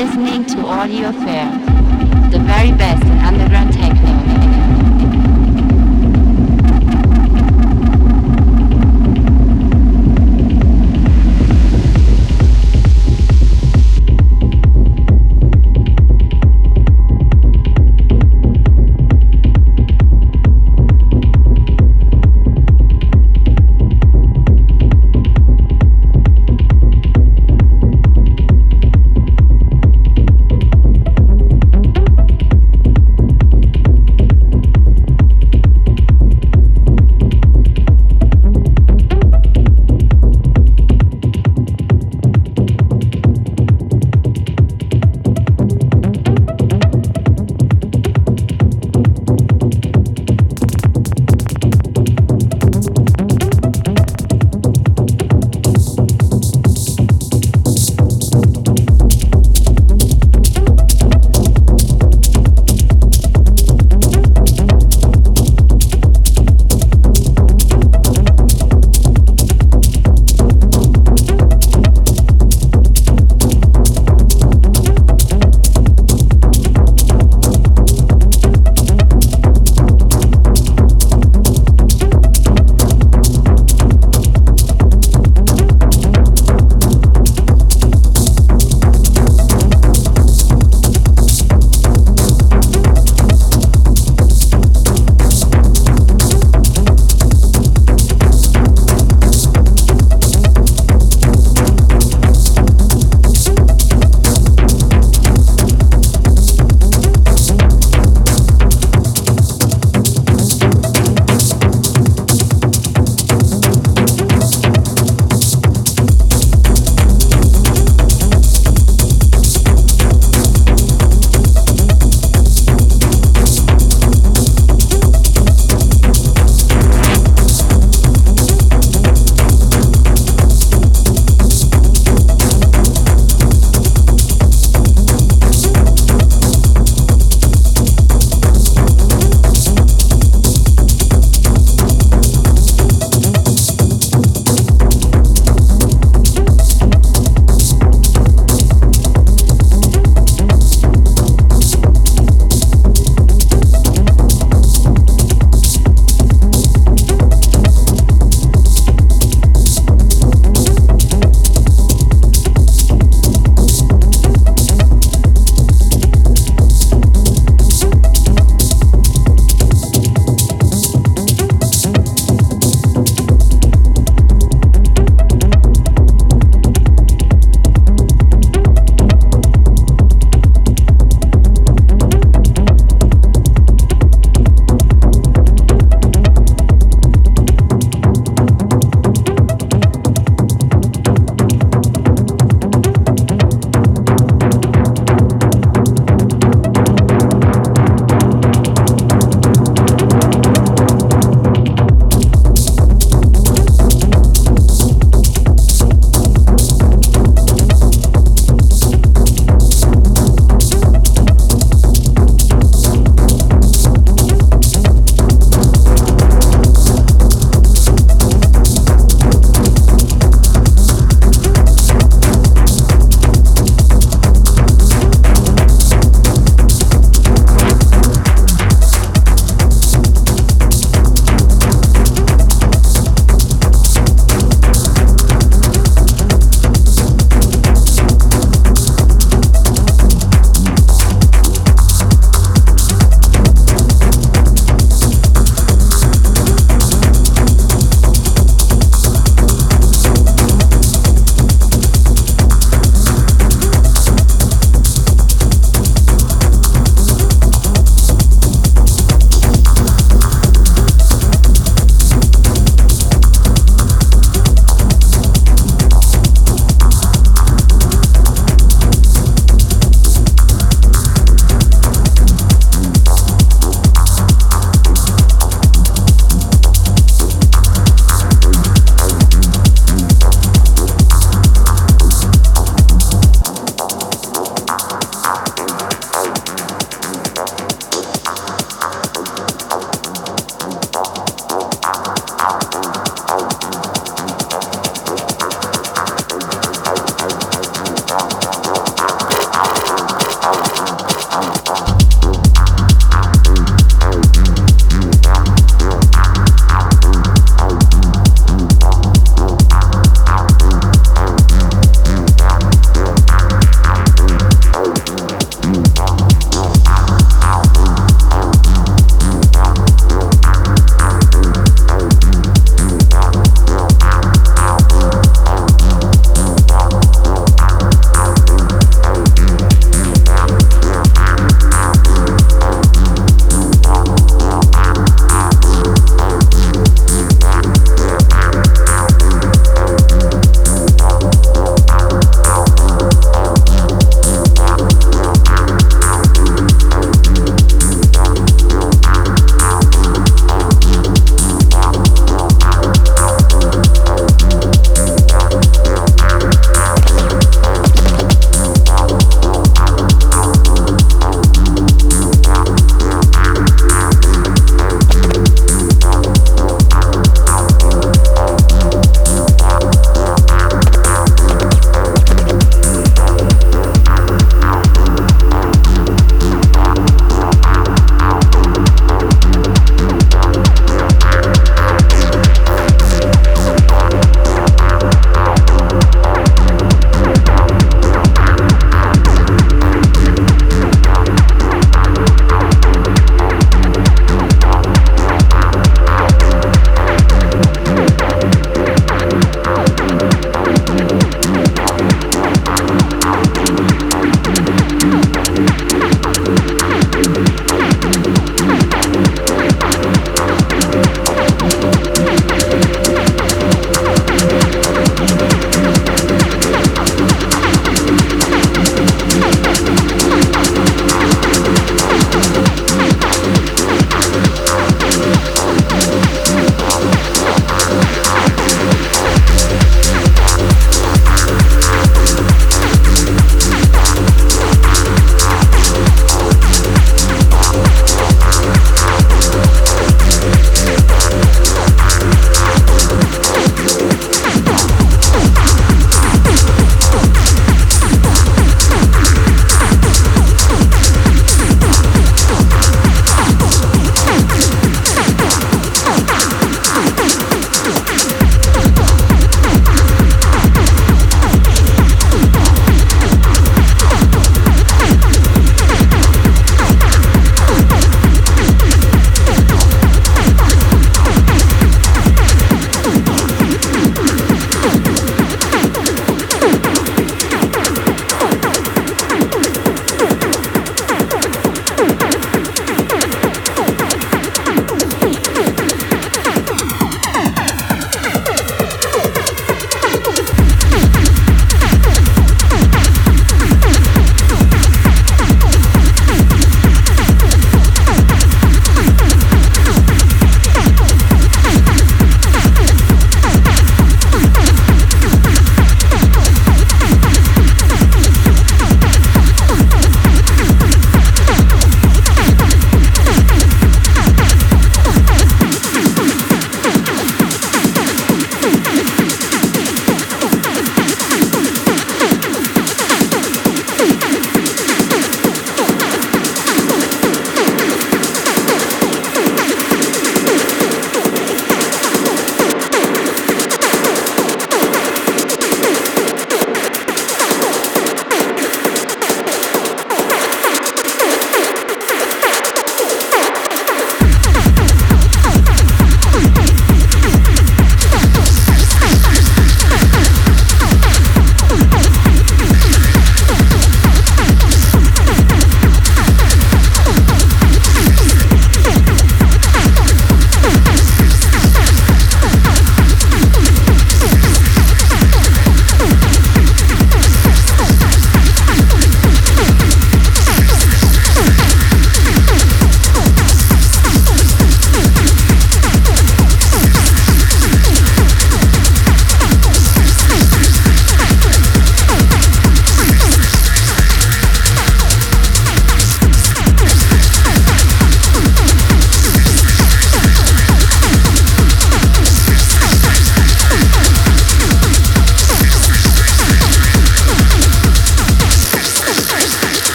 listening to Audio Fair, the very best in underground techno.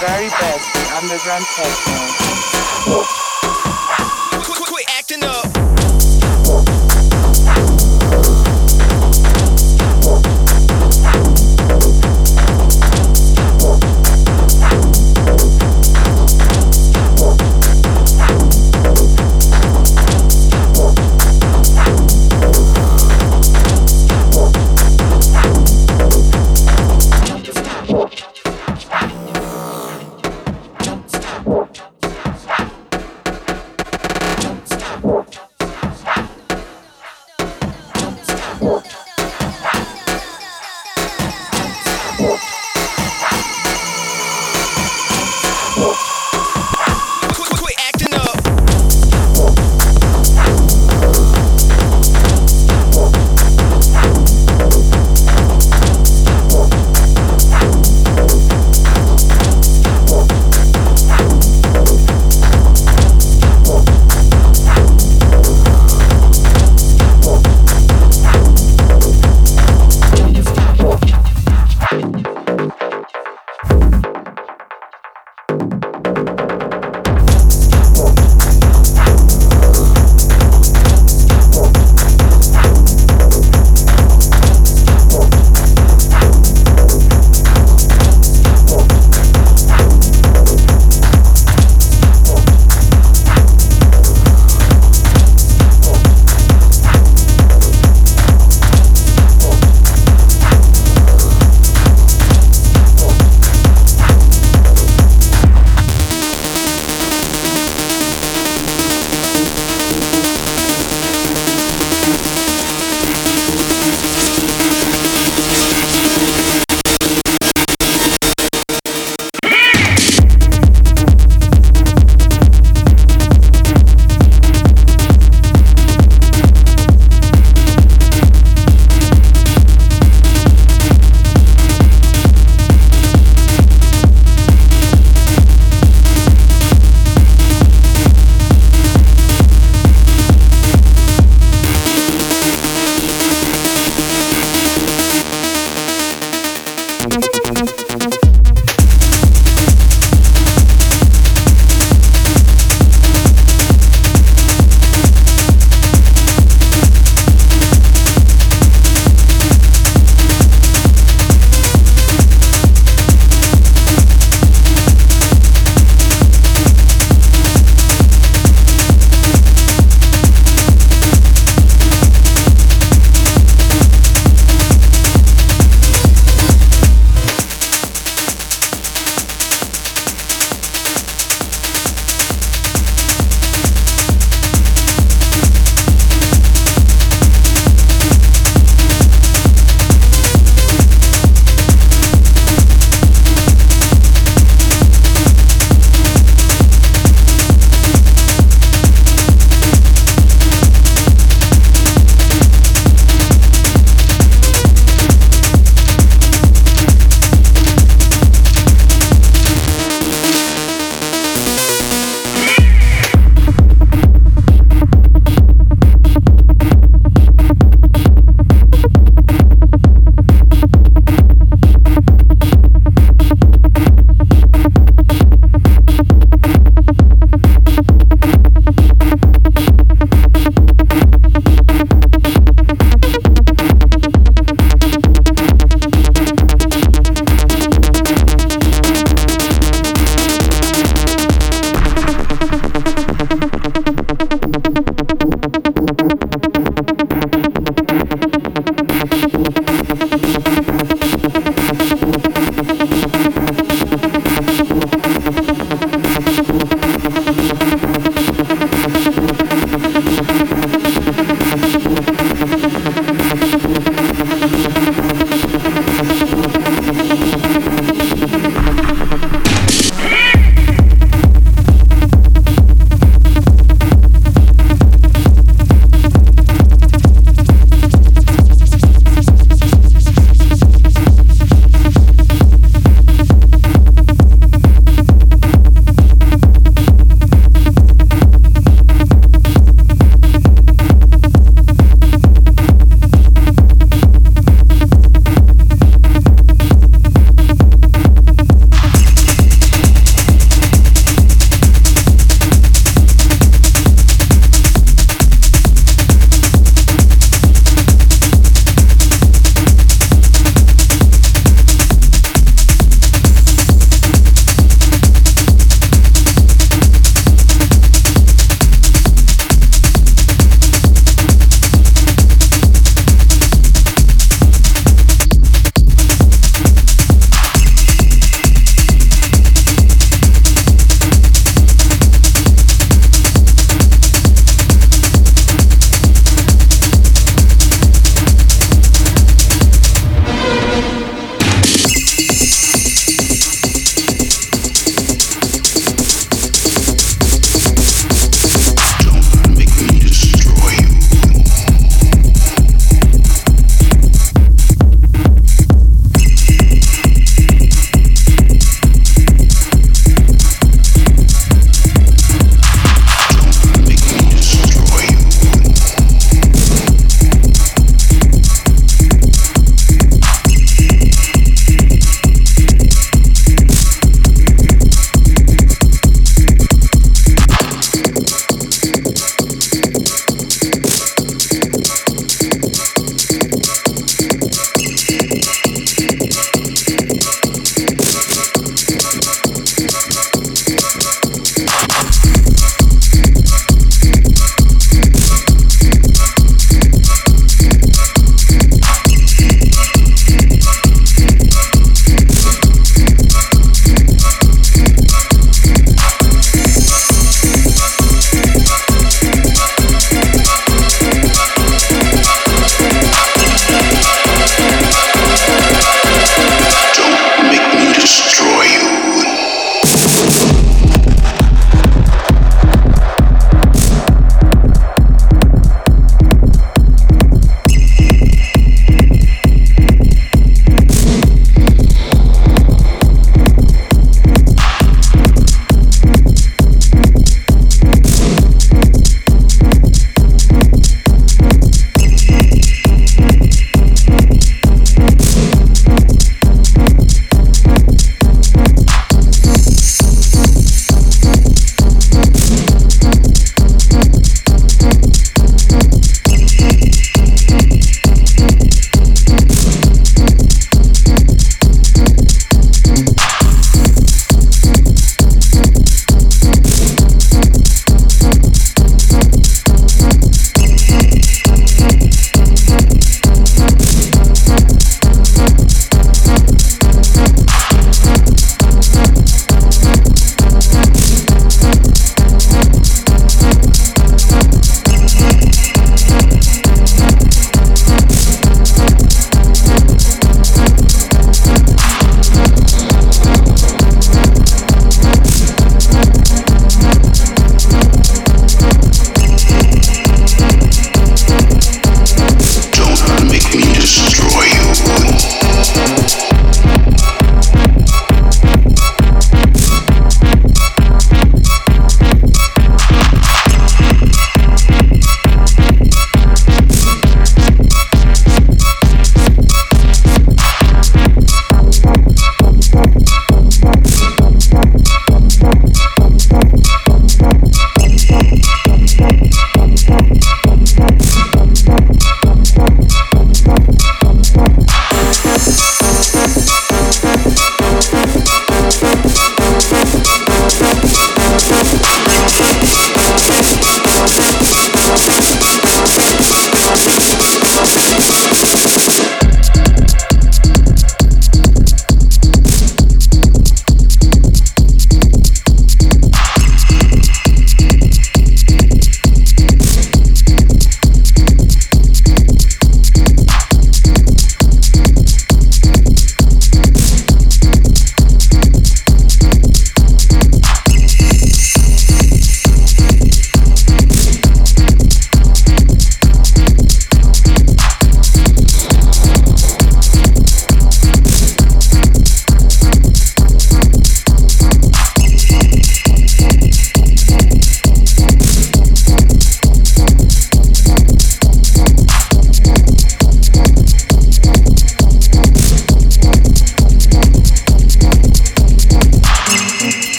Very best in underground techno.